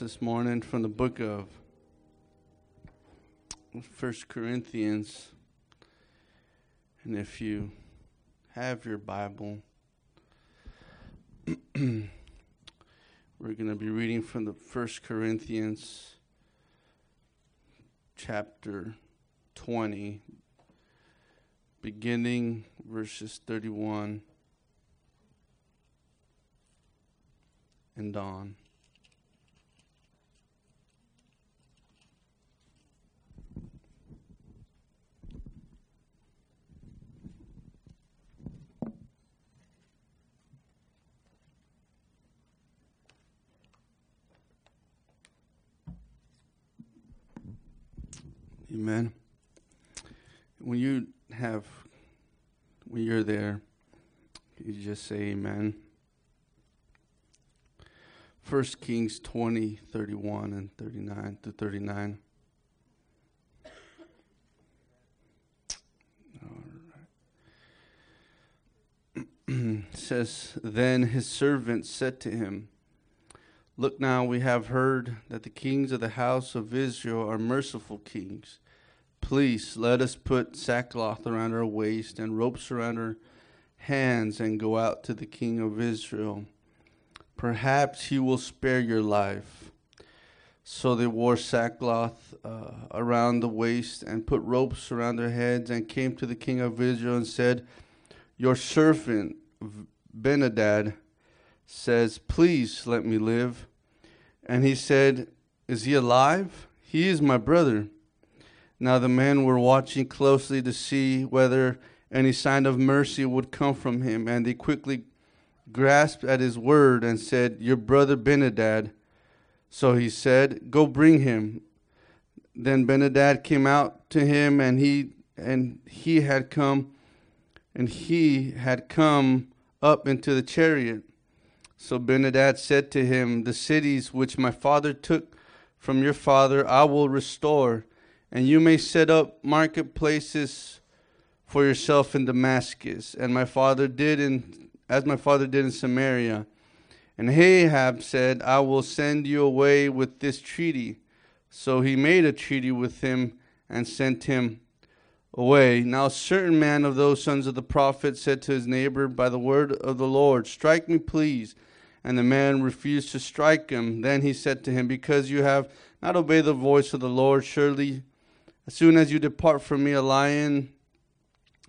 this morning from the book of First Corinthians. And if you have your Bible, we're going to be reading from the First Corinthians chapter 20, beginning verses 31 and on. Amen. When you have, when you're there, you just say amen. 1 Kings 20, 31 and 39 to 39. says, Then his servant said to him, Look now, we have heard that the kings of the house of Israel are merciful kings. Please let us put sackcloth around our waist and ropes around our hands and go out to the king of Israel. Perhaps he will spare your life. So they wore sackcloth uh, around the waist and put ropes around their heads and came to the king of Israel and said, Your servant Benadad says, Please let me live. And he said, Is he alive? He is my brother. Now the men were watching closely to see whether any sign of mercy would come from him, and they quickly grasped at his word and said, Your brother Benadad. So he said, Go bring him. Then Benadad came out to him, and he and he had come, and he had come up into the chariot. So Benadad said to him, The cities which my father took from your father I will restore, and you may set up marketplaces for yourself in Damascus, and my father did in as my father did in Samaria. And Ahab said, I will send you away with this treaty. So he made a treaty with him and sent him away. Now, a certain man of those sons of the prophet said to his neighbor, By the word of the Lord, strike me, please. And the man refused to strike him. Then he said to him, Because you have not obeyed the voice of the Lord, surely as soon as you depart from me, a lion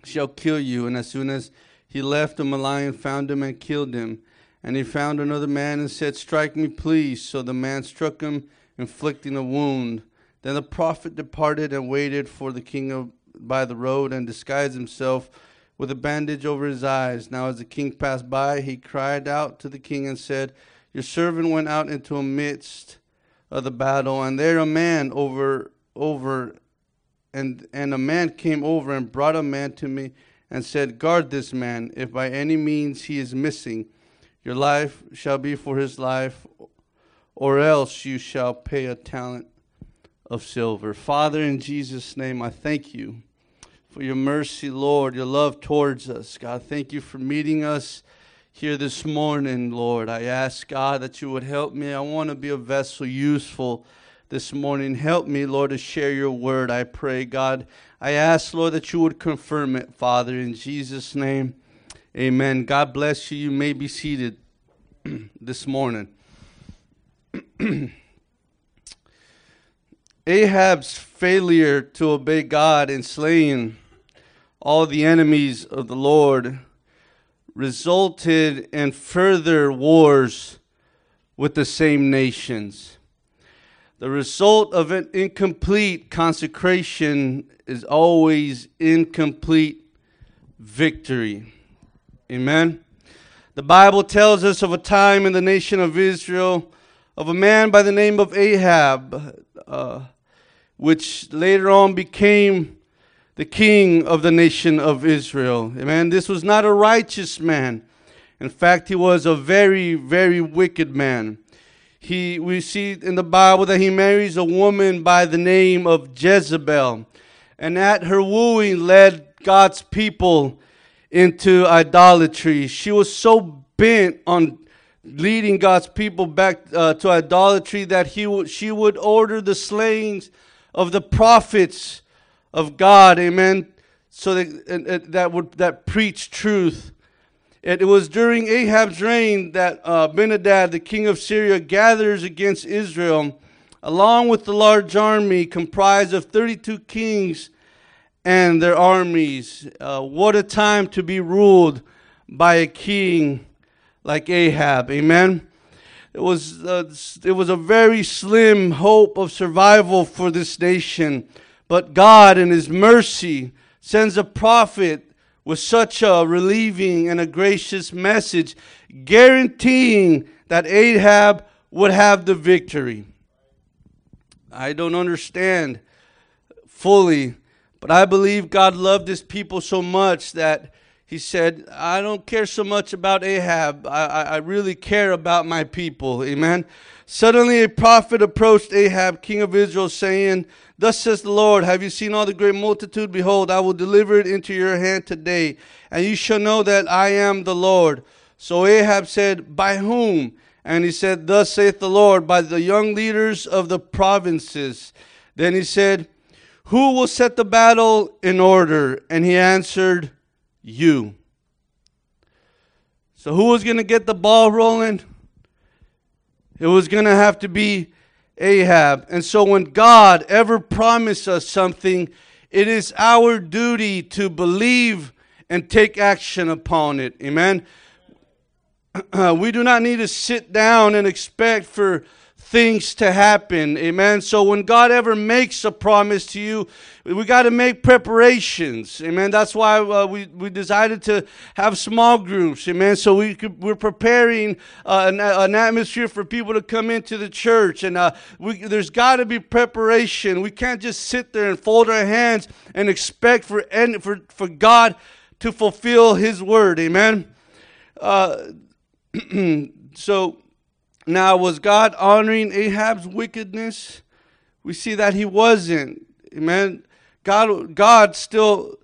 shall kill you. And as soon as he left him, a lion found him and killed him. And he found another man and said, Strike me, please. So the man struck him, inflicting a wound. Then the prophet departed and waited for the king of, by the road and disguised himself with a bandage over his eyes. Now, as the king passed by, he cried out to the king and said, Your servant went out into the midst of the battle, and there a man over over and and a man came over and brought a man to me and said, Guard this man, if by any means he is missing. Your life shall be for his life, or else you shall pay a talent of silver. Father, in Jesus' name, I thank you for your mercy, Lord, your love towards us. God, thank you for meeting us here this morning, Lord. I ask, God, that you would help me. I want to be a vessel useful this morning. Help me, Lord, to share your word, I pray, God. I ask, Lord, that you would confirm it, Father, in Jesus' name. Amen. God bless you. You may be seated this morning. Ahab's failure to obey God in slaying all the enemies of the Lord resulted in further wars with the same nations. The result of an incomplete consecration is always incomplete victory. Amen. The Bible tells us of a time in the nation of Israel of a man by the name of Ahab, uh, which later on became the king of the nation of Israel. Amen. This was not a righteous man. In fact, he was a very, very wicked man. He, we see in the Bible that he marries a woman by the name of Jezebel. And at her wooing led God's people into idolatry. She was so bent on leading God's people back uh, to idolatry, that he w- she would order the slayings of the prophets of God, amen, so that, that would that preach truth. It was during Ahab's reign that uh, Benadad, the king of Syria, gathers against Israel, along with the large army comprised of 32 kings and their armies. Uh, what a time to be ruled by a king like Ahab. Amen. It was, uh, it was a very slim hope of survival for this nation. But God, in His mercy, sends a prophet with such a relieving and a gracious message, guaranteeing that Ahab would have the victory. I don't understand fully, but I believe God loved his people so much that he said, I don't care so much about Ahab. I, I, really care about my people. Amen. Suddenly a prophet approached Ahab, king of Israel, saying, Thus says the Lord, Have you seen all the great multitude? Behold, I will deliver it into your hand today, and you shall know that I am the Lord. So Ahab said, By whom? And he said, Thus saith the Lord, by the young leaders of the provinces. Then he said, Who will set the battle in order? And he answered, You. So who was going to get the ball rolling? It was going to have to be Ahab. And so when God ever promised us something, it is our duty to believe and take action upon it. Amen. we do not need to sit down and expect for things to happen. Amen. So when God ever makes a promise to you, we got to make preparations. Amen. That's why uh, we, we decided to have small groups. Amen. So we could, we're preparing uh, an, an, atmosphere for people to come into the church. And uh, we, there's got to be preparation. We can't just sit there and fold our hands and expect for, for, for God to fulfill His word. Amen. Uh, so now, was God honoring Ahab's wickedness? We see that he wasn't. Amen. God, God still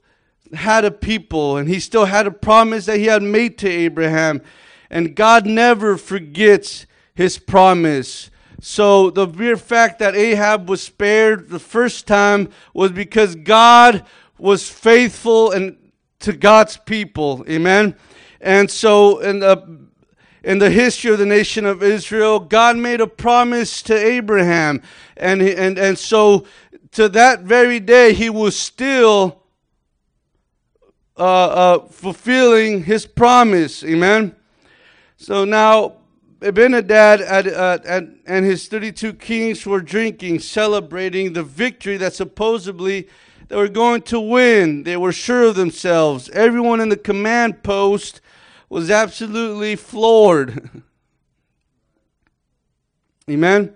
had a people and he still had a promise that he had made to Abraham. And God never forgets his promise. So the mere fact that Ahab was spared the first time was because God was faithful and to God's people. Amen. And so in the in the history of the nation of Israel, God made a promise to Abraham. And, and, and so to that very day, he was still uh, uh, fulfilling his promise. Amen. So now, Benadad and, uh, and, and his 32 kings were drinking, celebrating the victory that supposedly they were going to win. They were sure of themselves. Everyone in the command post was absolutely floored. Amen.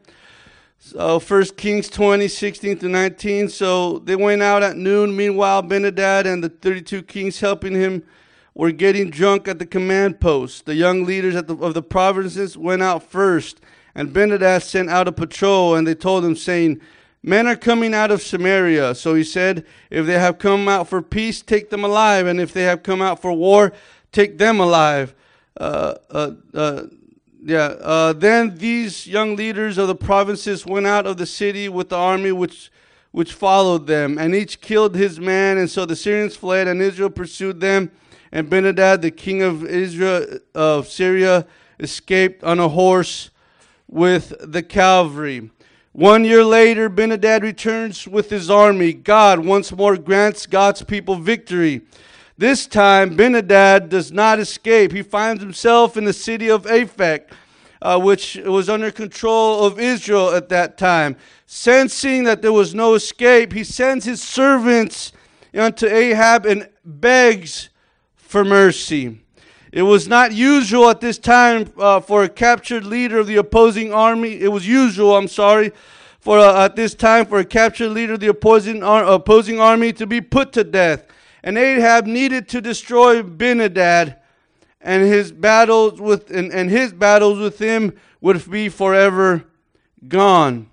So First Kings 20, 16 to 19. So they went out at noon. Meanwhile, Benadad and the 32 kings helping him were getting drunk at the command post. The young leaders the, of the provinces went out first, and Benadad sent out a patrol, and they told him, saying, Men are coming out of Samaria. So he said, If they have come out for peace, take them alive, and if they have come out for war, take them alive. Uh, uh, uh, yeah. Uh, then these young leaders of the provinces went out of the city with the army which which followed them, and each killed his man. And so the Syrians fled, and Israel pursued them. And Benadad, the king of Israel of Syria, escaped on a horse with the cavalry. One year later, Benadad returns with his army. God once more grants God's people victory. This time, Benadad does not escape. He finds himself in the city of Aphek, uh, which was under control of Israel at that time. Sensing that there was no escape, he sends his servants unto Ahab and begs for mercy. It was not usual at this time uh, for a captured leader of the opposing army. It was usual, I'm sorry, for uh, at this time for a captured leader of the opposing, ar- opposing army to be put to death. And Ahab needed to destroy Benadad, and his battles with and, and his battles with him would be forever gone.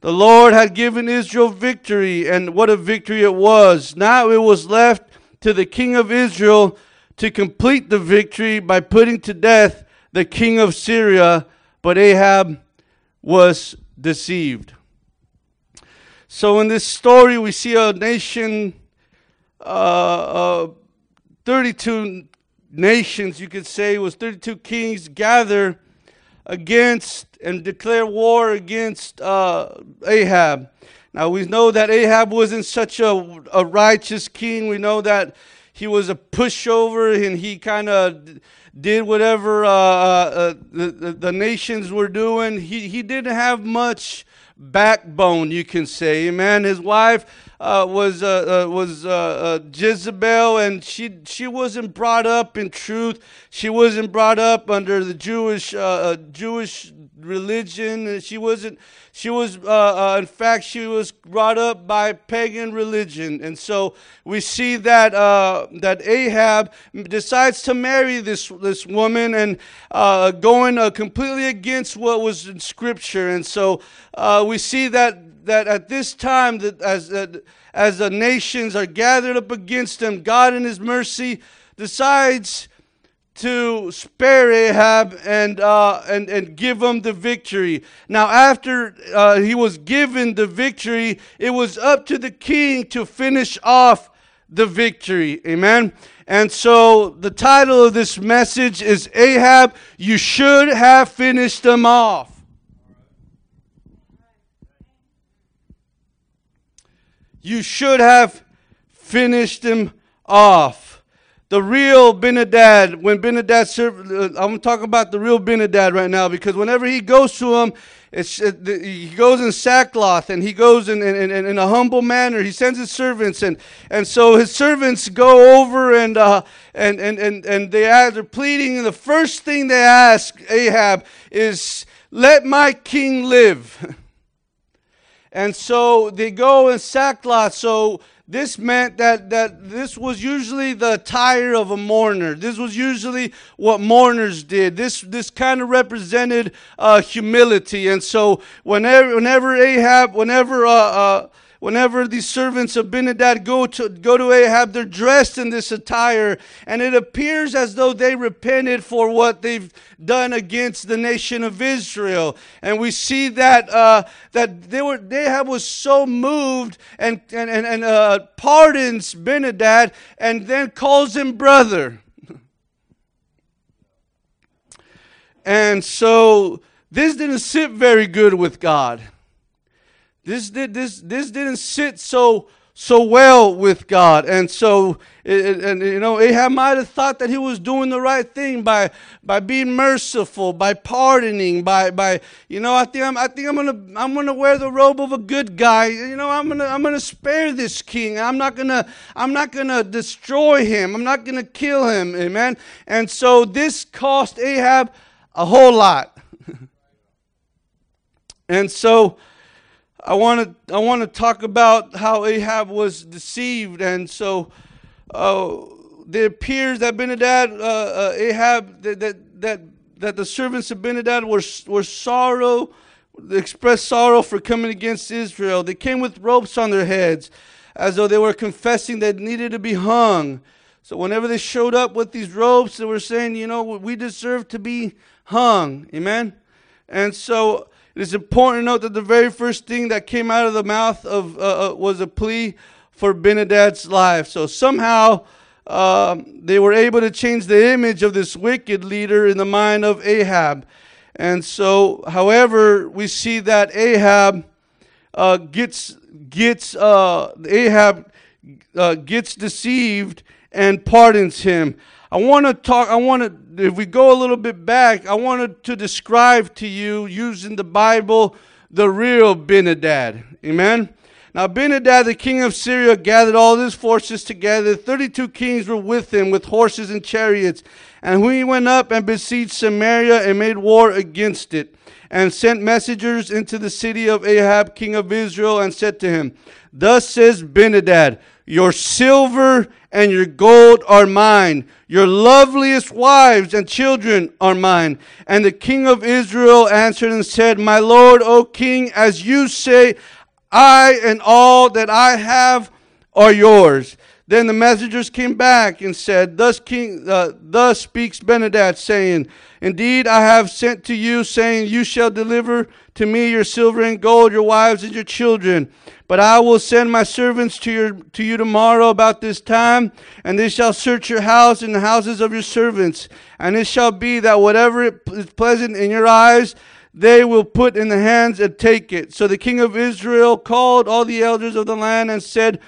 The Lord had given Israel victory, and what a victory it was. Now it was left to the king of Israel to complete the victory by putting to death the king of Syria, but Ahab was deceived. So in this story, we see a nation, uh, uh, 32 nations, you could say, was 32 kings gather against and declare war against uh, Ahab. Now we know that Ahab wasn't such a, a righteous king. We know that he was a pushover and he kind of did whatever uh, uh, the, the nations were doing. He, he didn't have much backbone, you can say. Amen. His wife uh, was uh, uh, was uh, uh, Jezebel, and she she wasn't brought up in truth. She wasn't brought up under the Jewish uh, Jewish religion. She wasn't. She was, uh, uh, in fact, she was brought up by pagan religion, and so we see that uh, that Ahab decides to marry this this woman and going completely against what was in Scripture, and so we see that that at this time, that as, as the nations are gathered up against him, God in his mercy decides to spare Ahab and, uh, and, and give him the victory. Now, after uh, he was given the victory, it was up to the king to finish off the victory. Amen. And so the title of this message is Ahab, you should have finished them off. You should have finished him off. The real Benadad, when Benadad served, uh, I'm talking about the real Benadad right now because whenever he goes to him, it's, uh, he goes in sackcloth and he goes in, in, in, in, a humble manner. He sends his servants, and, and so his servants go over and, uh, and, and, and, and they ask, they're pleading. And the first thing they ask Ahab is, Let my king live. And so they go in sackcloth. So this meant that, that this was usually the attire of a mourner. This was usually what mourners did. This, this kind of represented uh, humility. And so whenever, whenever Ahab, whenever uh, uh, whenever these servants of Benadad go to, go to Ahab, they're dressed in this attire, and it appears as though they repented for what they've done against the nation of Israel. And we see that uh, that they were Ahab was so moved and and and, and uh, pardons Benadad and then calls him brother. and so this didn't sit very good with God. This did this this didn't sit so so well with God, and so it, and you know Ahab might have thought that he was doing the right thing by by being merciful, by pardoning, by by you know I think I'm I think I'm gonna I'm gonna wear the robe of a good guy. You know I'm gonna I'm gonna spare this king. I'm not gonna I'm not gonna destroy him. I'm not gonna kill him. Amen. And so this cost Ahab a whole lot. and so I want to I want to talk about how Ahab was deceived, and so uh, it appears that Benadad, uh, uh, Ahab, that, that that that the servants of Benadad were were sorrow, expressed sorrow for coming against Israel. They came with ropes on their heads, as though they were confessing that needed to be hung. So whenever they showed up with these ropes, they were saying, you know, we deserve to be hung. Amen. And so it is important to note that the very first thing that came out of the mouth of uh, uh was a plea for Benadad's life. So somehow um, they were able to change the image of this wicked leader in the mind of Ahab. And so, however, we see that Ahab uh, gets gets uh, Ahab uh, gets deceived and pardons him. I want to talk. I want to if we go a little bit back, I wanted to describe to you, using the Bible, the real Benadad. Amen? Now, Benadad, the king of Syria, gathered all his forces together. 32 kings were with him, with horses and chariots. And he went up and besieged Samaria and made war against it, and sent messengers into the city of Ahab, king of Israel, and said to him, Thus says Benadad, Your silver and your gold are mine. Your loveliest wives and children are mine. And the king of Israel answered and said, My lord, O king, as you say, I and all that I have are yours. Then the messengers came back and said, Thus, King, uh, thus speaks Benadad, saying, Indeed, I have sent to you, saying, You shall deliver to me your silver and gold, your wives and your children. But I will send my servants to, your, to you tomorrow about this time, and they shall search your house and the houses of your servants. And it shall be that whatever is pleasant in your eyes, they will put in the hands and take it. So the king of Israel called all the elders of the land and said,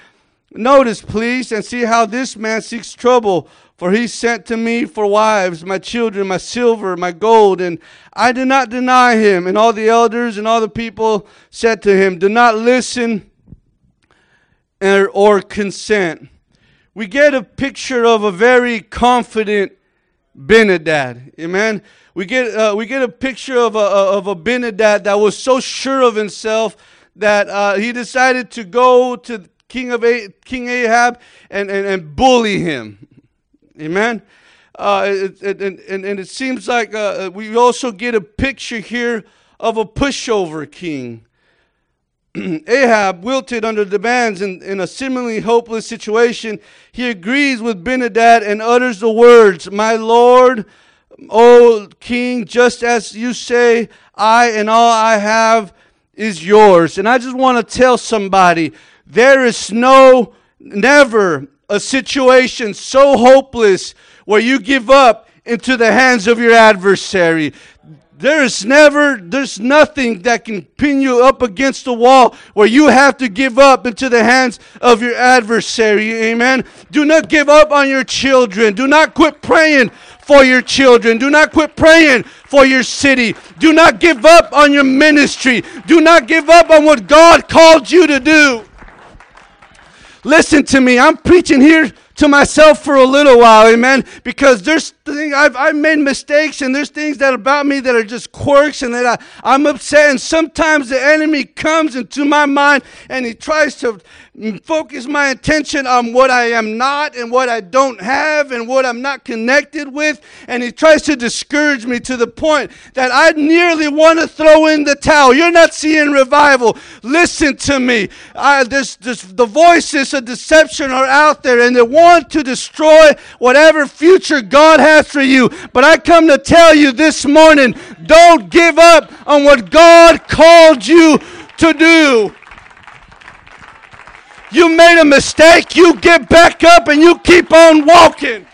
Notice, please, and see how this man seeks trouble. For he sent to me for wives, my children, my silver, my gold, and I did not deny him. And all the elders and all the people said to him, Do not listen or, or consent. We get a picture of a very confident Benadad. Amen. We get, uh, we get a picture of a, of a Benadad that was so sure of himself that uh, he decided to go to King of A- King Ahab and, and, and bully him. Amen. Uh, it, it, and, and it seems like uh, we also get a picture here of a pushover king. Ahab wilted under the bands in, in a seemingly hopeless situation. He agrees with Benadad and utters the words, My Lord, O King, just as you say, I and all I have is yours. And I just want to tell somebody there is no, never a situation so hopeless where you give up into the hands of your adversary. There is never, there's nothing that can pin you up against the wall where you have to give up into the hands of your adversary. Amen. Do not give up on your children. Do not quit praying for your children. Do not quit praying for your city. Do not give up on your ministry. Do not give up on what God called you to do. Listen to me. I'm preaching here to myself for a little while, amen. Because there's things I've, I've made mistakes and there's things that about me that are just quirks and that I, I'm upset. And sometimes the enemy comes into my mind and he tries to focus my attention on what I am not and what I don't have and what I'm not connected with. And he tries to discourage me to the point that I nearly want to throw in the towel. You're not seeing revival. Listen to me. I, this, this, the voices of deception are out there and they want to destroy whatever future God has for you. But I come to tell you this morning don't give up on what God called you to do. You made a mistake, you get back up and you keep on walking.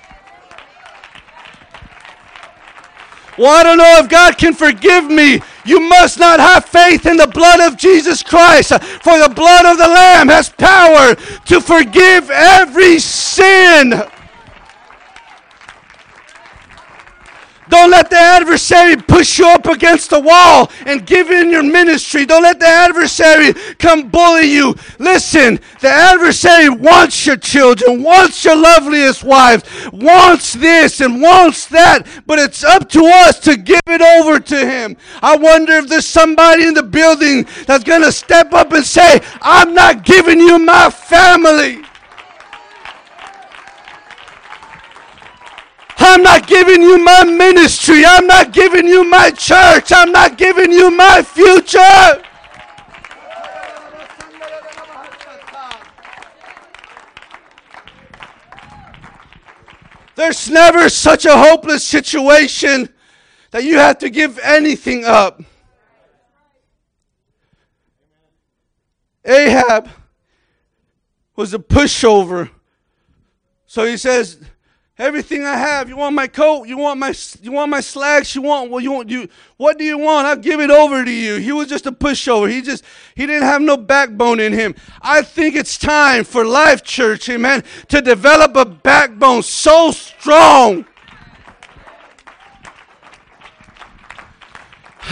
Well, I don't know if God can forgive me. You must not have faith in the blood of Jesus Christ, for the blood of the Lamb has power to forgive every sin. Don't let the adversary push you up against the wall and give in your ministry. Don't let the adversary come bully you. Listen, the adversary wants your children, wants your loveliest wives, wants this and wants that, but it's up to us to give it over to him. I wonder if there's somebody in the building that's going to step up and say, I'm not giving you my family. I'm not giving you my ministry. I'm not giving you my church. I'm not giving you my future. There's never such a hopeless situation that you have to give anything up. Ahab was a pushover. So he says, Everything I have. You want my coat? You want my you want my slacks? You want well you want you what do you want? I'll give it over to you. He was just a pushover. He just he didn't have no backbone in him. I think it's time for Life Church, amen, to develop a backbone so strong.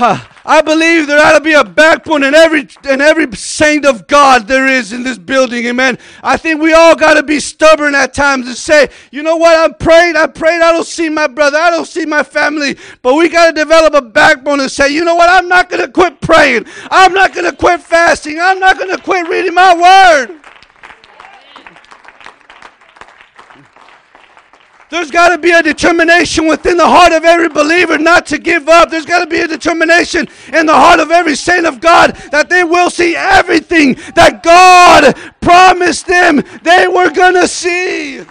I believe there ought to be a backbone in every in every saint of God there is in this building. Amen. I think we all got to be stubborn at times and say, you know what? I'm praying. I prayed. I don't see my brother. I don't see my family. But we got to develop a backbone and say, you know what? I'm not going to quit praying. I'm not going to quit fasting. I'm not going to quit reading my word. There's got to be a determination within the heart of every believer not to give up. There's got to be a determination in the heart of every saint of God that they will see everything that God promised them they were going to see.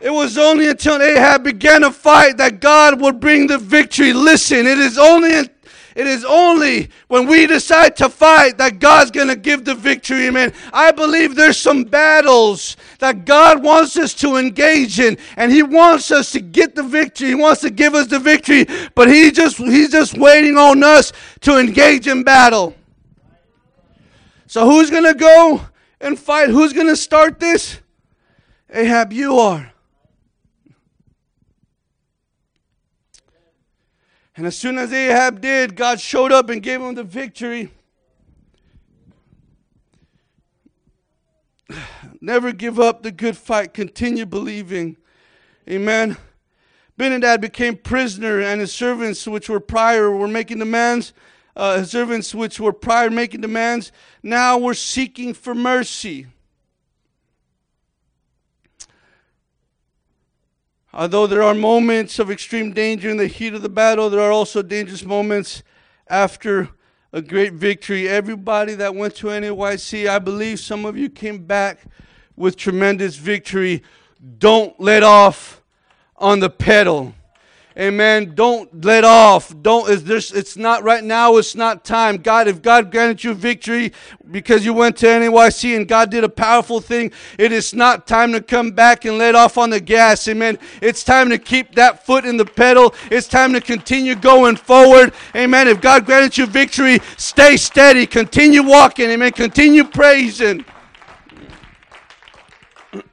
It was only until Ahab began a fight that God would bring the victory. Listen, it is only it is only when we decide to fight that God's going to give the victory. Amen. I believe there's some battles that God wants us to engage in and he wants us to get the victory. He wants to give us the victory, but he just he's just waiting on us to engage in battle. So who's going to go and fight? Who's going to start this? Ahab, you are. And as soon as Ahab did, God showed up and gave him the victory. Never give up the good fight. Continue believing. Amen. Benadad became prisoner, and his servants, which were prior, were making demands. Uh, his servants, which were prior making demands, now were seeking for mercy. Although there are moments of extreme danger in the heat of the battle, there are also dangerous moments after a great victory. Everybody that went to NAYC, I believe some of you came back with tremendous victory. Don't let off on the pedal. Amen. Don't let off. Don't. Is this? It's not right now. It's not time. God, if God granted you victory because you went to NAYC and God did a powerful thing, it is not time to come back and let off on the gas. Amen. It's time to keep that foot in the pedal. It's time to continue going forward. Amen. If God granted you victory, stay steady. Continue walking. Amen. Continue praising.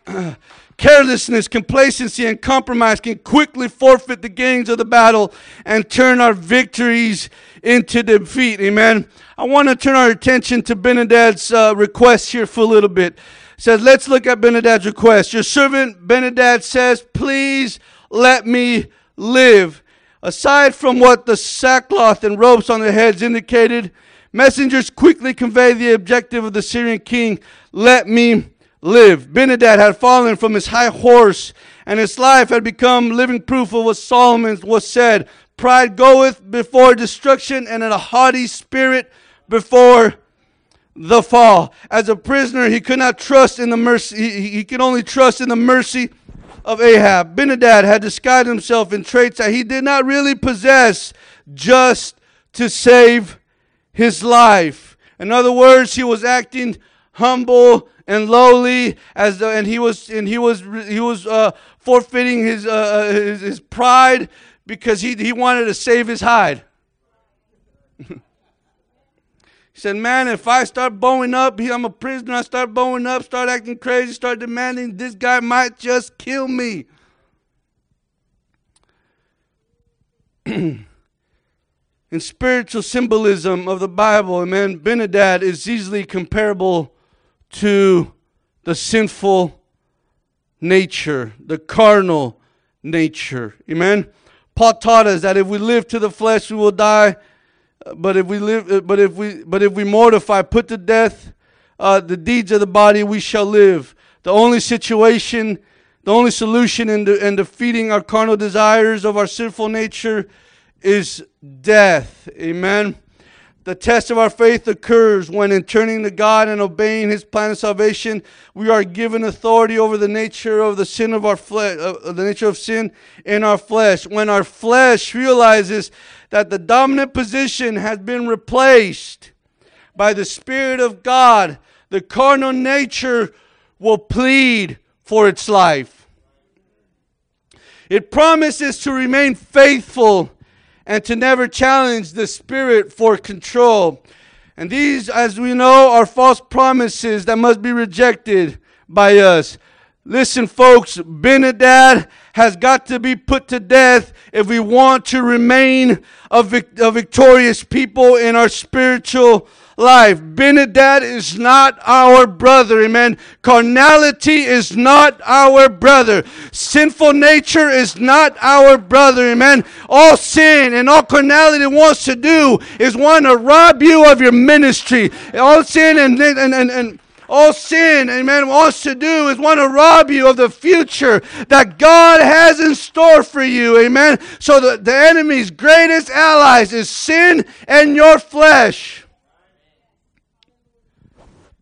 Carelessness, complacency, and compromise can quickly forfeit the gains of the battle and turn our victories into defeat. Amen. I want to turn our attention to Benadad's uh, request here for a little bit. It says, let's look at Benadad's request. Your servant Benadad says, please let me live. Aside from what the sackcloth and ropes on their heads indicated, messengers quickly convey the objective of the Syrian king, let me live. Benadad had fallen from his high horse, and his life had become living proof of what Solomon was said. Pride goeth before destruction, and in a haughty spirit before the fall. As a prisoner, he could not trust in the mercy, he, he could only trust in the mercy of Ahab. Benadad had disguised himself in traits that he did not really possess just to save his life. In other words, he was acting humble and lowly as the, and he was and he was he was uh, forfeiting his, uh, uh, his, his pride because he he wanted to save his hide. he said, "Man, if I start bowing up, I'm a prisoner. I start bowing up, start acting crazy, start demanding. This guy might just kill me." In spiritual symbolism of the Bible, man, Benadad is easily comparable to the sinful nature, the carnal nature. Amen. Paul taught us that if we live to the flesh, we will die. But if we live, but if we, but if we mortify, put to death uh, the deeds of the body, we shall live. The only situation, the only solution in, de- in defeating our carnal desires of our sinful nature is death. Amen. The test of our faith occurs when, in turning to God and obeying His plan of salvation, we are given authority over the nature of the sin of our flesh, uh, the nature of sin in our flesh. When our flesh realizes that the dominant position has been replaced by the Spirit of God, the carnal nature will plead for its life. It promises to remain faithful and to never challenge the Spirit for control. And these, as we know, are false promises that must be rejected by us. Listen, folks, Benadad has got to be put to death if we want to remain a, vic- a victorious people in our spiritual life. Benadad is not our brother. Amen. Carnality is not our brother. Sinful nature is not our brother. Amen. All sin and all carnality wants to do is want to rob you of your ministry. All sin and, and, and, and All sin, amen, wants to do is want to rob you of the future that God has in store for you, amen. So the, the enemy's greatest allies is sin and your flesh.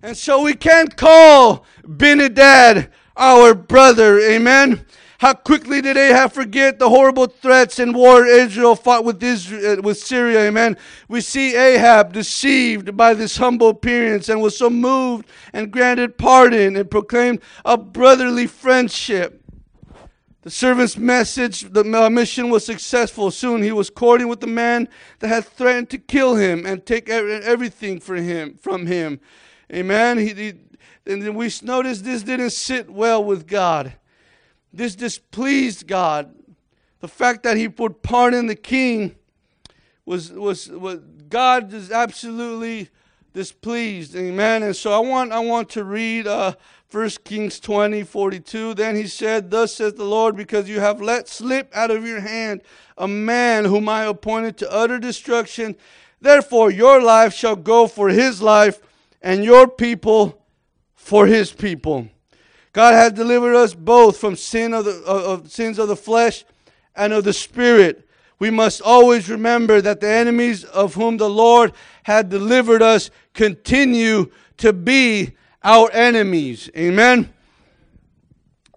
And so we can't call Benedad our brother, amen. How quickly did Ahab forget the horrible threats and war Israel fought with Israel, uh, with Syria? Amen. We see Ahab deceived by this humble appearance and was so moved and granted pardon and proclaimed a brotherly friendship. The servant's message, the mission was successful. Soon he was courting with the man that had threatened to kill him and take everything for him from him. Amen. He, he, and we notice this didn't sit well with God. This displeased God. The fact that he would pardon in the king was, was, was God is absolutely displeased. Amen. And so I want, I want to read uh, 1 Kings 20, 42. Then he said, Thus says the Lord, because you have let slip out of your hand a man whom I appointed to utter destruction. Therefore, your life shall go for his life, and your people for his people. God has delivered us both from sin of, the, of sins of the flesh and of the spirit. We must always remember that the enemies of whom the Lord had delivered us continue to be our enemies. Amen.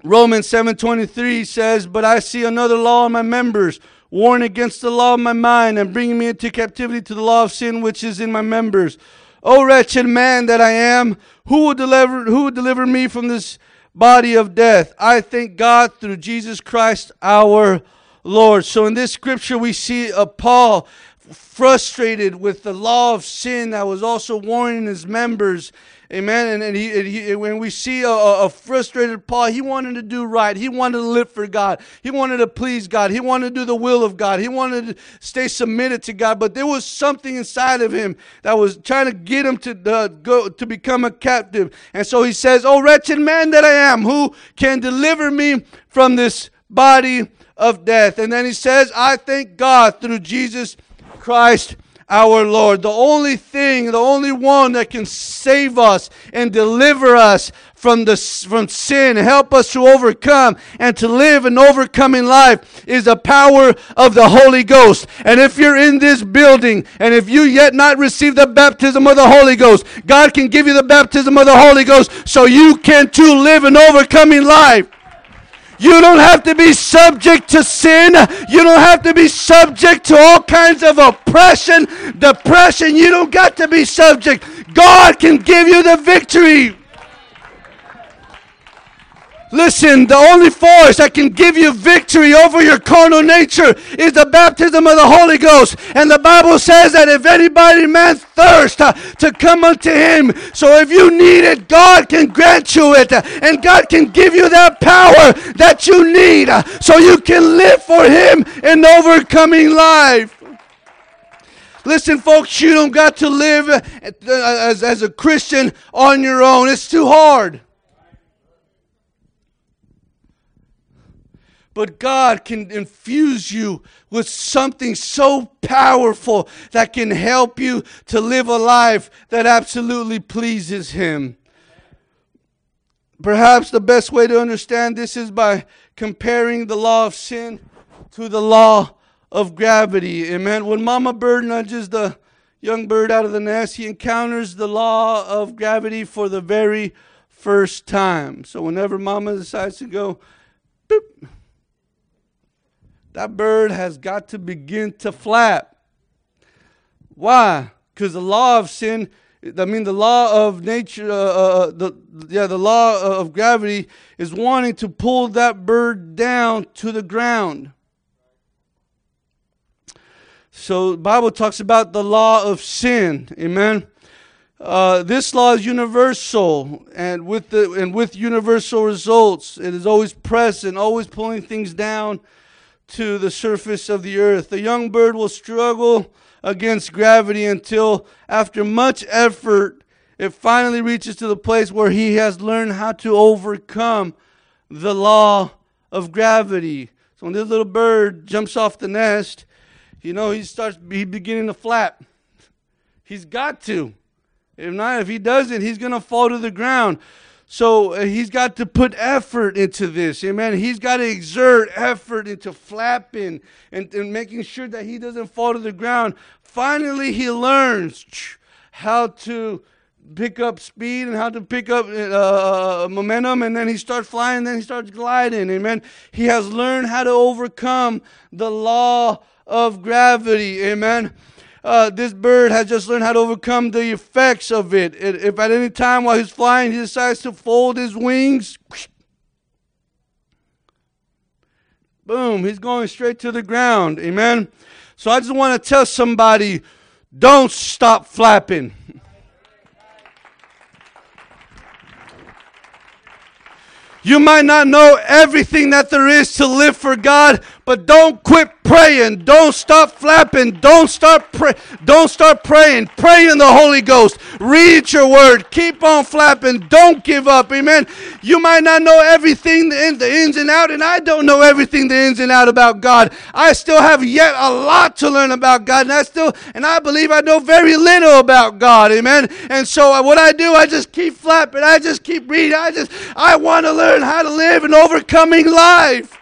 Romans 7:23 says, "But I see another law in my members, warring against the law of my mind and bringing me into captivity to the law of sin which is in my members. O wretched man that I am, who will deliver who will deliver me from this body of death. I thank God through Jesus Christ our Lord. So in this scripture, we see a Paul frustrated with the law of sin that was also warning his members Amen. And, and, he, and he, when we see a, a, frustrated Paul, he wanted to do right. He wanted to live for God. He wanted to please God. He wanted to do the will of God. He wanted to stay submitted to God. But there was something inside of him that was trying to get him to uh, go to become a captive. And so he says, "Oh wretched man that I am, who can deliver me from this body of death?" And then he says, "I thank God through Jesus Christ." Our Lord. The only thing, the only one that can save us and deliver us from the from sin, help us to overcome and to live an overcoming life is the power of the Holy Ghost. And if you're in this building and if you yet not received the baptism of the Holy Ghost, God can give you the baptism of the Holy Ghost so you can too live an overcoming life. You don't have to be subject to sin. You don't have to be subject to all kinds of oppression, depression. You don't got to be subject. God can give you the victory. Listen, the only force that can give you victory over your carnal nature is the baptism of the Holy Ghost. And the Bible says that if anybody man thirst uh, to come unto him, so if you need it, God can grant you it. And God can give you that power that you need uh, so you can live for him in overcoming life. Listen, folks, you don't got to live uh, as, as a Christian on your own. It's too hard. But God can infuse you with something so powerful that can help you to live a life that absolutely pleases Him. Perhaps the best way to understand this is by comparing the law of sin to the law of gravity. Amen. When Mama Bird nudges the young bird out of the nest, he encounters the law of gravity for the very first time. So whenever Mama decides to go, boop, that bird has got to begin to flap. Why? Because the law of sin, I mean, the law of nature, uh, uh, uh, the, yeah, the law of gravity is wanting to pull that bird down to the ground. So Bible talks about the law of sin. Amen. Uh, this law is universal and with the and with universal results. It is always present, always pulling things down to the surface of the earth. The young bird will struggle against gravity until, after much effort, it finally reaches to the place where he has learned how to overcome the law of gravity. So when this little bird jumps off the nest, you know, he starts he beginning to flap. He's got to. If not, if he doesn't, he's to fall to the ground. So uh, he's got to put effort into this. Amen. He's got to exert effort into flapping and, and making sure that he doesn't fall to the ground. Finally, he learns how to pick up speed and how to pick up uh, momentum, and then he starts flying, then he starts gliding. Amen. He has learned how to overcome the law of gravity. Amen uh, this bird has just learned how to overcome the effects of it. If at any time while he's flying he decides to fold his wings, boom, he's going straight to the ground. Amen. So I just want to tell somebody don't stop flapping. You might not know everything that there is to live for God, but don't quit praying. Don't stop flapping. Don't start pray. Don't start praying. Pray in the Holy Ghost. Read your word. Keep on flapping. Don't give up. Amen. You might not know everything the, the ins and out, and I don't know everything the ins and out about God. I still have yet a lot to learn about God, and I still and I believe I know very little about God. Amen. And so uh, what I do, I just keep flapping. I just keep reading. I just I want to learn how to live an overcoming life.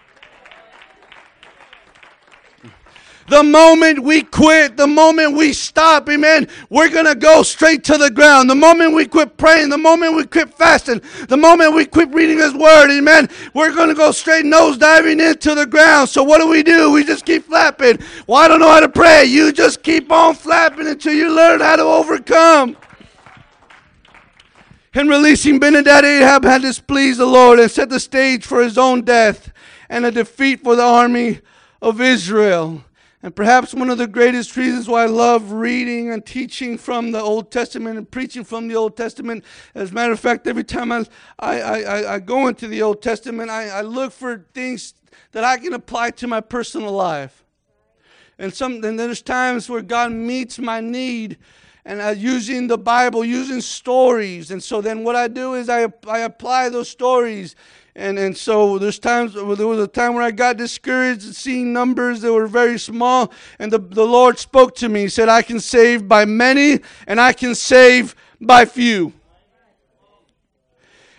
The moment we quit, the moment we stop, amen, we're going to go straight to the ground. The moment we quit praying, the moment we quit fasting, the moment we quit reading His Word, amen, we're going to go straight nose diving into the ground. So what do we do? We just keep flapping. Well, I don't know how to pray. You just keep on flapping until you learn how to overcome. In releasing Benhadad, Ahab had displeased the Lord and set the stage for his own death and a defeat for the army of Israel. And perhaps one of the greatest reasons why I love reading and teaching from the Old Testament and preaching from the Old Testament. As a matter of fact, every time I, I, I, I go into the Old Testament, I, I look for things that I can apply to my personal life. And some and there's times where God meets my need and uh, using the Bible, using stories. And so then what I do is I, I apply those stories and and so there's times there was a time where I got discouraged seeing numbers that were very small, and the, the Lord spoke to me. He said, I can save by many and I can save by few.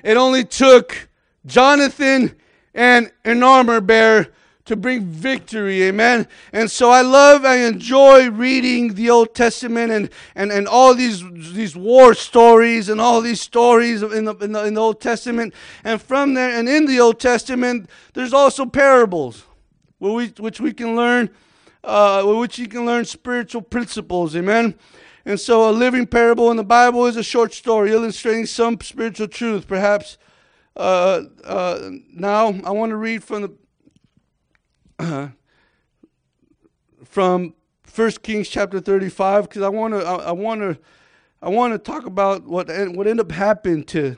It only took Jonathan and an armor bearer to bring victory. Amen. And so I love, I enjoy reading the Old Testament and, and, and all these, these war stories and all these stories in the, in, the, in the Old Testament. And from there, and in the Old Testament, there's also parables where we, which we can learn, uh, which you can learn spiritual principles. Amen. And so a living parable in the Bible is a short story illustrating some spiritual truth. Perhaps uh, uh, now I want to read from the from First Kings chapter 35 because I want to I want to I want to talk about what what ended up happening to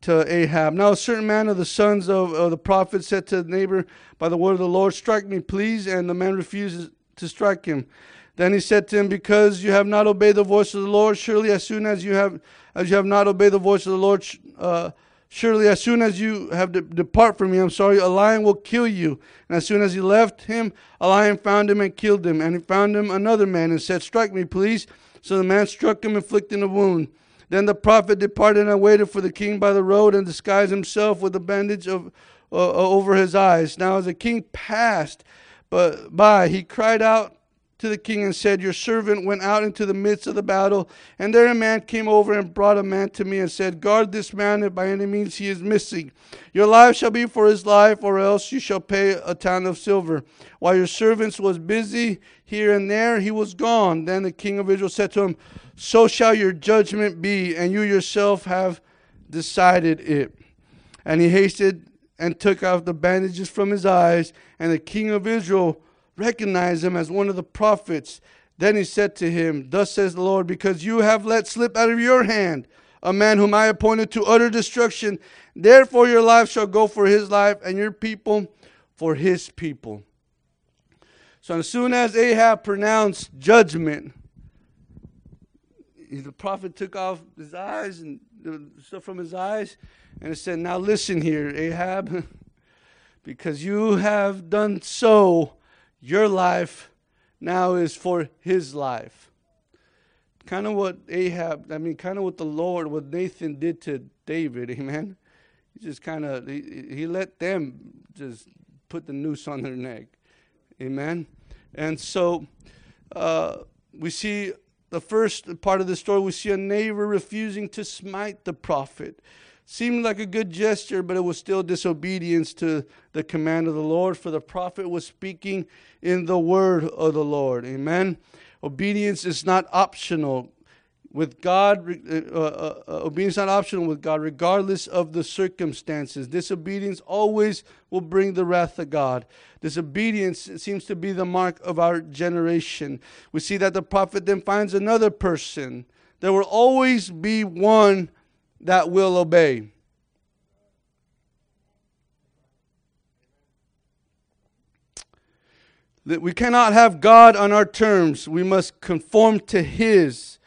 to Ahab. Now a certain man of the sons of, of the prophet said to the neighbor by the word of the Lord, "Strike me, please." And the man refuses to strike him. Then he said to him, "Because you have not obeyed the voice of the Lord, surely as soon as you have as you have not obeyed the voice of the Lord." Uh, Surely, as soon as you have to depart from me, I'm sorry, a lion will kill you. And as soon as he left him, a lion found him and killed him. And he found him another man and said, Strike me, please. So the man struck him, inflicting a wound. Then the prophet departed and waited for the king by the road and disguised himself with a bandage of, uh over his eyes. Now, as the king passed by, he cried out to the king and said, Your servant went out into the midst of the battle, and there a man came over and brought a man to me and said, Guard this man if by any means he is missing. Your life shall be for his life, or else you shall pay a ton of silver. While your servants was busy here and there, he was gone. Then the king of Israel said to him, So shall your judgment be, and you yourself have decided it. And he hasted and took off the bandages from his eyes, and the king of Israel recognize him as one of the prophets. Then he said to him, Thus says the Lord, because you have let slip out of your hand a man whom I appointed to utter destruction, therefore your life shall go for his life, and your people for his people. So as soon as Ahab pronounced judgment, the prophet took off his eyes and stuff from his eyes, and said, Now listen here, Ahab, because you have done so your life now is for his life. kind of what Ahab, I mean, kind of what the Lord, what Nathan did to David, amen? He just kind of, he, he let them just put the noose on their neck, amen? And so uh, we see the first part of the story, we see a neighbor refusing to smite the prophet. Seemed like a good gesture, but it was still disobedience to the command of the Lord, for the prophet was speaking in the word of the Lord. Amen. Obedience is not optional with God. Uh, uh, uh, obedience is not optional with God, regardless of the circumstances. Disobedience always will bring the wrath of God. Disobedience seems to be the mark of our generation. We see that the prophet then finds another person. There will always be one that will obey. That we cannot have God on our terms. We must conform to His.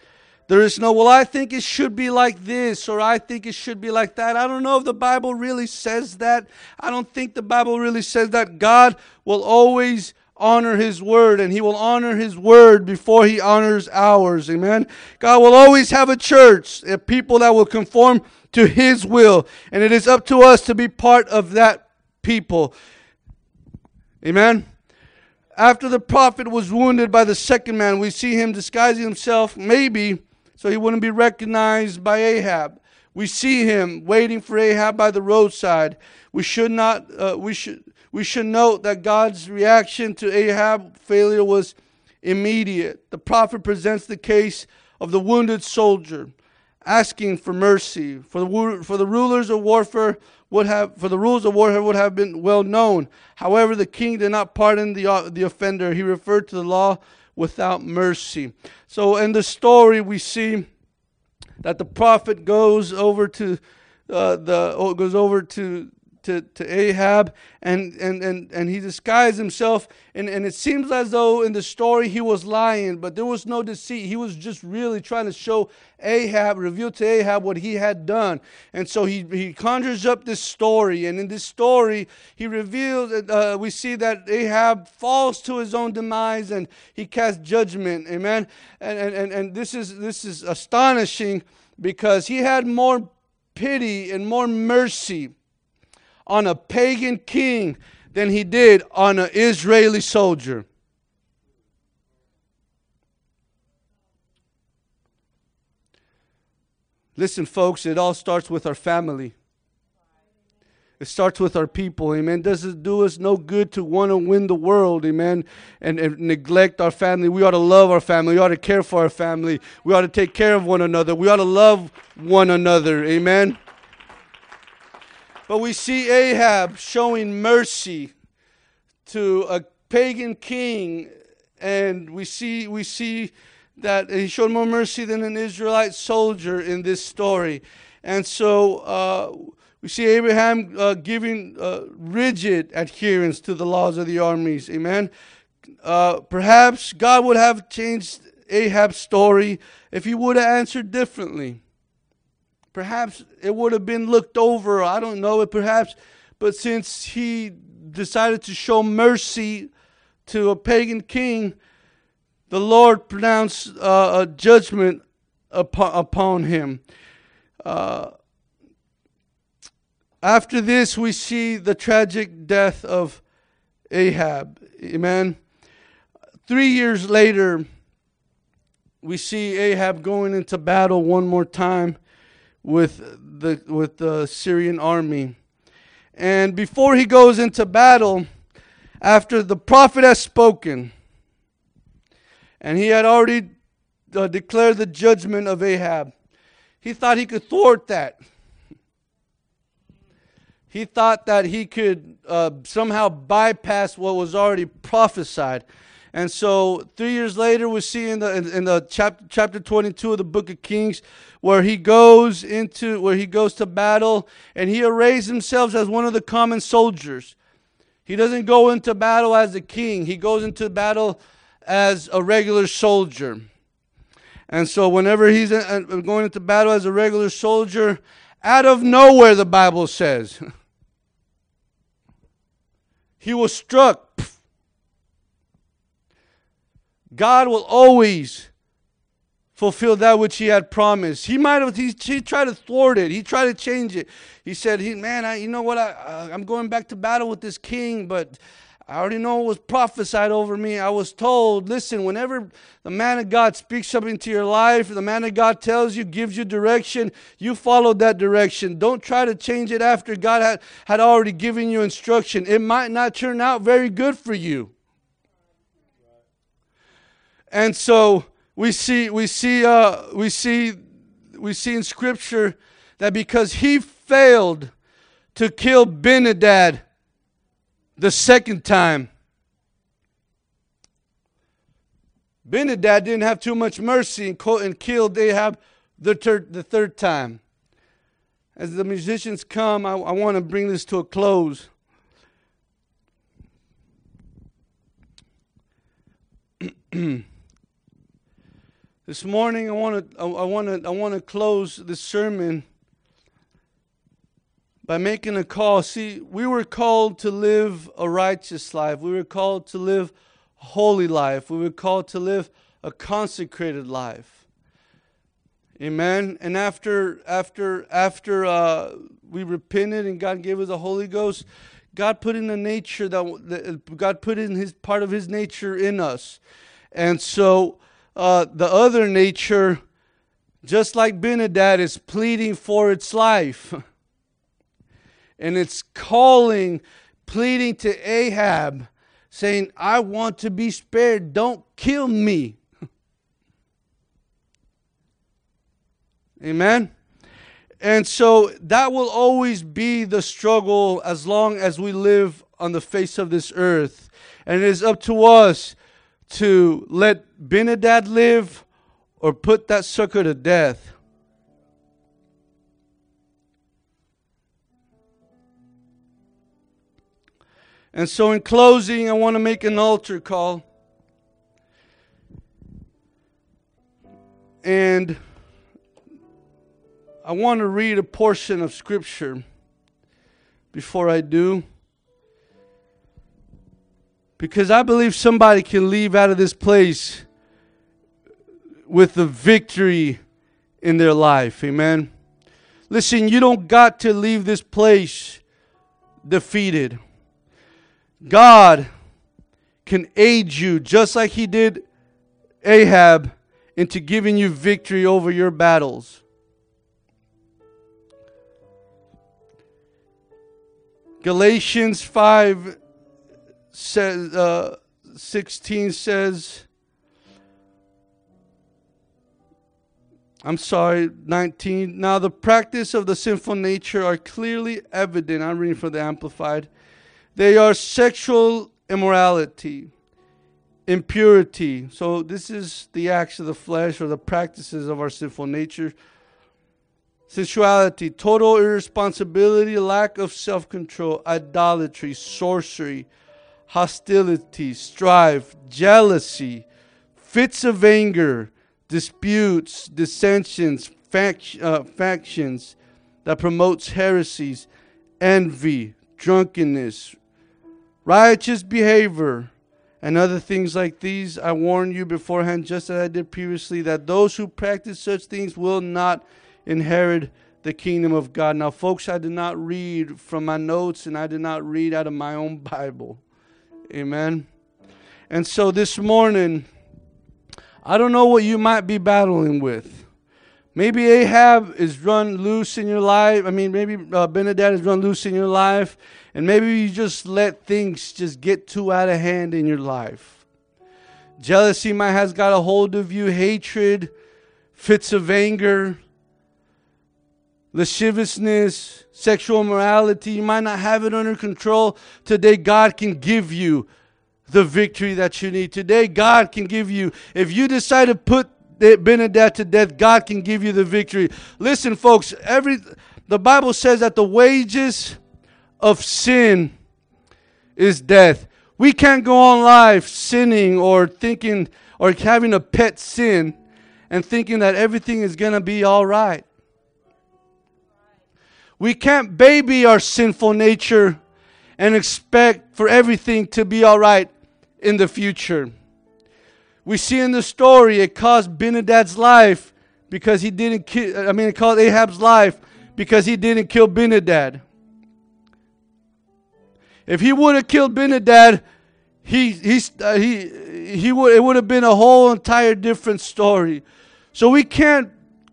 There is no, well, I think it should be like this, or I think it should be like that. I don't know if the Bible really says that. I don't think the Bible really says that. God will always honor his word and he will honor his word before he honors ours amen god will always have a church a people that will conform to his will and it is up to us to be part of that people amen after the prophet was wounded by the second man, we see him disguising himself, maybe so he wouldn't be recognized by Ahab. We see him waiting for Ahab by the roadside. We should not. Uh, we should. We should note that God's reaction to Ahab's failure was immediate. The prophet presents the case of the wounded soldier, asking for mercy. For the for the rulers of warfare would have, for the rules of war would have been well known. However, the king did not pardon the, uh, the offender. He referred to the law without mercy. So in the story, we see that the prophet goes over to uh, the oh, goes over to to, to Ahab and, and, and, and he disguised himself. And, and it seems as though in the story he was lying, but there was no deceit. He was just really trying to show Ahab, reveal to Ahab what he had done. And so he, he conjures up this story. And in this story, he reveals, uh, we see that Ahab falls to his own demise and he casts judgment. Amen. And, and, and, and this, is, this is astonishing because he had more pity and more mercy on a pagan king than he did on an Israeli soldier. Listen, folks, it all starts with our family. It starts with our people, amen. Does it do us no good to want to win the world, amen, and, and, neglect our family? We ought to love our family. We ought to care for our family. We ought to take care of one another. We ought to love one another, amen. But we see Ahab showing mercy to a pagan king, and we see we see that he showed more mercy than an Israelite soldier in this story. And so uh, we see Abraham uh, giving uh, rigid adherence to the laws of the armies. Amen. Uh, perhaps God would have changed Ahab's story if he would have answered differently. Perhaps it would have been looked over. I don't know it, perhaps. But since he decided to show mercy to a pagan king, the Lord pronounced uh, a judgment upon, upon him. Uh, after this, we see the tragic death of Ahab. Amen. Three years later, we see Ahab going into battle one more time with the with the Syrian army. And before he goes into battle, after the prophet has spoken, and he had already uh, declared the judgment of Ahab, he thought he could thwart that. He thought that he could uh, somehow bypass what was already prophesied. And so, three years later, we see in the in, in the chapter chapter 22 of the book of Kings, where he goes into where he goes to battle, and he arrays himself as one of the common soldiers. He doesn't go into battle as a king; he goes into battle as a regular soldier. And so, whenever he's uh, going into battle as a regular soldier, out of nowhere, the Bible says, he was struck God will always fulfill that which he had promised. He might have, he, he tried to thwart it. He tried to change it. He said, he, man, I, you know what? I, I'm going back to battle with this king, but I already know what was prophesied over me. I was told, listen, whenever the man of God speaks something to your life, the man of God tells you, gives you direction, you follow that direction. Don't try to change it after God had, had already given you instruction. It might not turn out very good for you. And so we see we see uh, we see we see in scripture that because he failed to kill Ben-Hadad the second time Ben-Hadad didn't have too much mercy and, and killed Ahab the, ter- the third time. As the musicians come, I, I want to bring this to a close. This morning, I want to I want to I want to close this sermon by making a call. See, we were called to live a righteous life. We were called to live a holy life. We were called to live a consecrated life. Amen. And after after after uh, we repented and God gave us the Holy Ghost, God put in the nature that, that God put in His part of His nature in us, and so uh, the other nature, just like Ben-Hadad, is pleading for its life. And it's calling, pleading to Ahab, saying, I want to be spared. Don't kill me. Amen. And so that will always be the struggle as long as we live on the face of this earth. And it is up to us to let Ben-Hadad live or put that sucker to death. And so, in closing, I want to make an altar call. And I want to read a portion of Scripture before I do because I believe somebody can leave out of this place with the victory in their life. Amen. Listen, you don't got to leave this place defeated. God can aid you just like he did Ahab into giving you victory over your battles. Galatians 5 says, uh, 16 says, I'm sorry, 19. Now the practice of the sinful nature are clearly evident. I'm reading from the Amplified. They are sexual immorality, impurity. So this is the acts of the flesh or the practices of our sinful nature. Sensuality, total irresponsibility, lack of self control, idolatry, sorcery hostility, strife, jealousy, fits of anger, disputes, dissensions, fact, uh, factions that promotes heresies, envy, drunkenness, riotous behavior, and other things like these. I warn you beforehand, just as I did previously, that those who practice such things will not inherit the kingdom of God. Now, folks, I did not read from my notes and I did not read out of my own Bible. Amen. And so this morning, I don't know what you might be battling with. Maybe Ahab is run loose in your life. I mean, maybe uh, Ben-Hadad is run loose in your life. And maybe you just let things just get too out of hand in your life. Jealousy might has got a hold of you, hatred, fits of anger, lasciviousness, sexual morality. You might not have it under control. Today, God can give you the victory that you need. Today, God can give you, if you decide to put Ben-Hadad to death, God can give you the victory. Listen, folks, every the Bible says that the wages of sin is death. We can't go on life sinning or thinking or having a pet sin and thinking that everything is going to be all right. We can't baby our sinful nature and expect for everything to be all right in the future. We see in the story it cost Benadad's life because he didn't kill, I mean, it cost Ahab's life because he didn't kill Benadad. If he would have killed Benadad, he, he, uh, he, he would, it would have been a whole entire different story. So we can't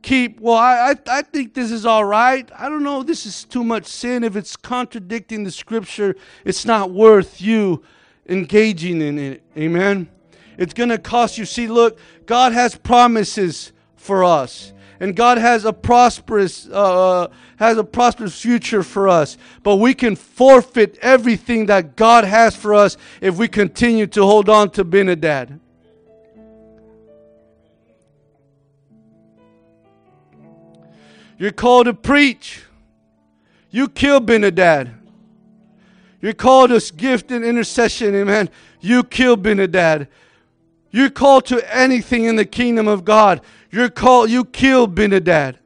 keep, well, I, I, I think this is all right. I don't know, this is too much sin. If it's contradicting the scripture, it's not worth you engaging in it. Amen. It's going to cost you. See, look, God has promises for us. And God has a prosperous uh, has a prosperous future for us. But we can forfeit everything that God has for us if we continue to hold on to Benadad. You're called to preach. You kill Benadad. You're called to gift and intercession, amen. You kill Benadad. You're called to anything in the kingdom of God. You're called, you kill Benadad.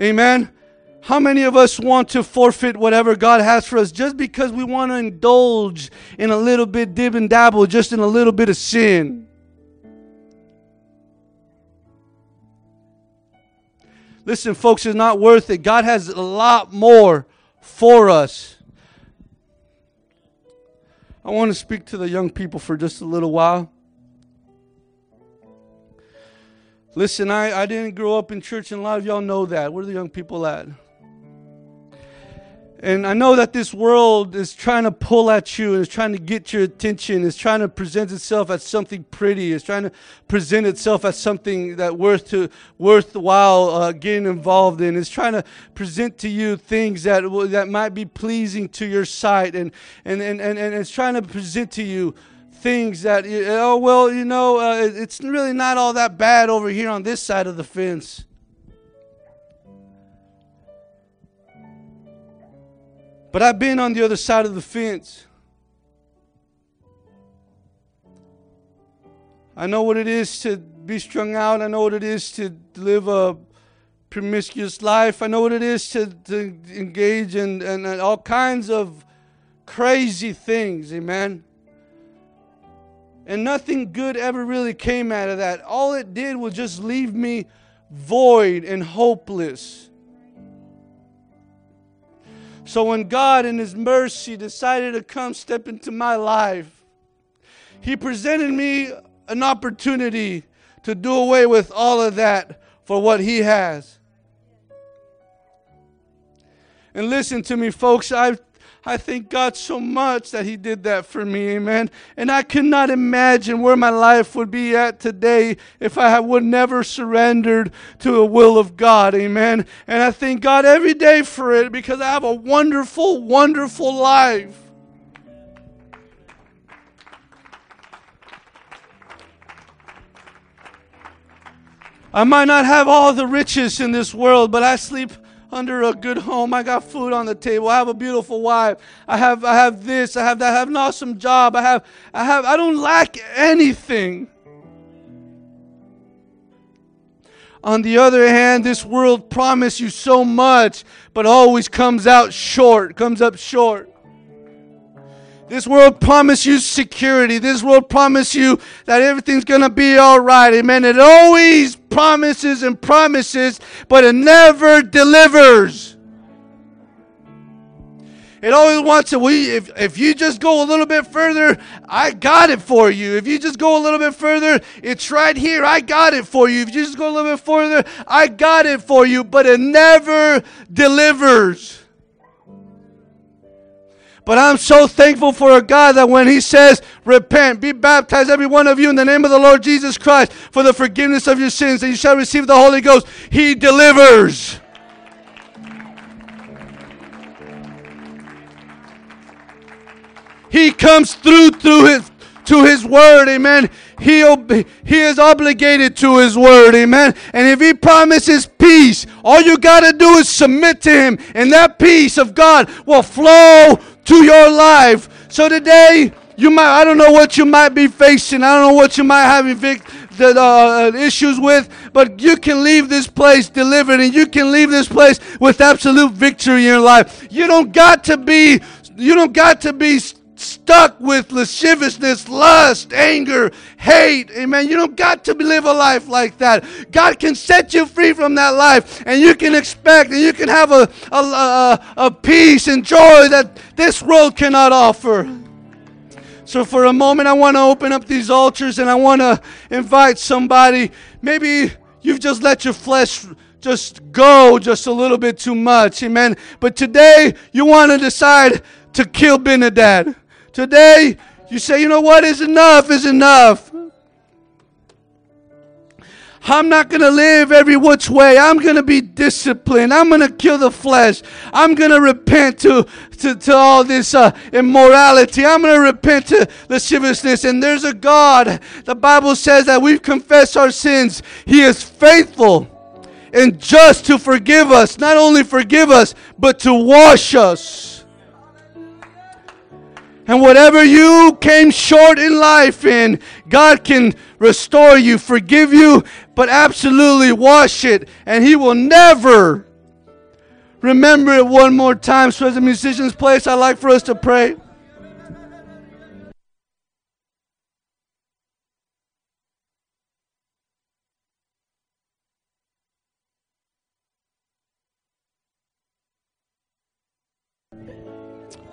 Amen. How many of us want to forfeit whatever God has for us just because we want to indulge in a little bit dib and dabble, just in a little bit of sin? Listen, folks, it's not worth it. God has a lot more for us. I want to speak to the young people for just a little while. Listen, I, I didn't grow up in church, and a lot of y'all know that. Where are the young people at? And I know that this world is trying to pull at you and is trying to get your attention, is trying to present itself as something pretty, is trying to present itself as something that worth to worthwhile uh, getting involved in, is trying to present to you things that that might be pleasing to your sight, and and and and, and it's trying to present to you things that oh well you know uh, it's really not all that bad over here on this side of the fence. But I've been on the other side of the fence. I know what it is to be strung out. I know what it is to live a promiscuous life. I know what it is to, to engage in, in, in all kinds of crazy things. Amen. And nothing good ever really came out of that. All it did was just leave me void and hopeless. So when God, in His mercy, decided to come step into my life, He presented me an opportunity to do away with all of that for what He has. And listen to me, folks. I've I thank God so much that He did that for me, amen. And I could not imagine where my life would be at today if I would never surrendered to the will of God, amen. And I thank God every day for it because I have a wonderful, wonderful life. I might not have all the riches in this world, but I sleep under a good home. I got food on the table. I have a beautiful wife. I have I have this. I have that. I have an awesome job. I have I have I don't lack anything. On the other hand, this world promises you so much, but always comes out short, comes up short. This world promises you security. This world promises you that everything's going to be all right. Amen. It always promises and promises, but it never delivers. It always wants to, we, if, if you just go a little bit further, I got it for you. If you just go a little bit further, it's right here. I got it for you. If you just go a little bit further, I got it for you. But it never delivers. But I'm so thankful for a God that when He says, Repent, be baptized, every one of you, in the name of the Lord Jesus Christ, for the forgiveness of your sins, and you shall receive the Holy Ghost, He delivers. He comes through through his to his word, amen. He, he is obligated to his word, amen. And if he promises peace, all you got to do is submit to him, and that peace of God will flow to your life. So today, you might, I don't know what you might be facing. I don't know what you might have the, uh, issues with, but you can leave this place delivered and you can leave this place with absolute victory in your life. You don't got to be, you don't got to be stuck with lasciviousness, lust, anger, hate. Amen. You don't got to live a life like that. God can set you free from that life, and you can expect and you can have a, a, a, a peace and joy that this world cannot offer. So, for a moment, I want to open up these altars and I want to invite somebody. Maybe you've just let your flesh just go just a little bit too much. Amen. But today, you want to decide to kill Ben-Hadad. Today, you say, you know what is enough is enough. I'm not going to live every which way. I'm going to be disciplined. I'm going to kill the flesh. I'm going to repent to, to, to all this uh, immorality. I'm going to repent to lasciviousness. And there's a God. The Bible says that we've confessed our sins. He is faithful and just to forgive us. Not only forgive us, but to wash us. And whatever you came short in life in, God can restore you, forgive you, but absolutely wash it. And He will never remember it one more time. So, as a musician's place, I'd like for us to pray.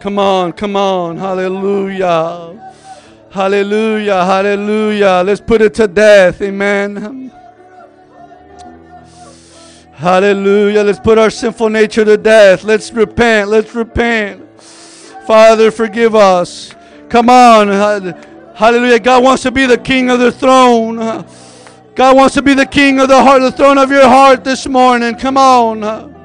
Come on, come on. Hallelujah. Hallelujah. Hallelujah. Let's put it to death. Amen. Hallelujah. Let's put our sinful nature to death. Let's repent. Let's repent. Father, forgive us. Come on. Hallelujah. God wants to be the king of the throne. God wants to be the king of the heart, the throne of your heart this morning. Come on.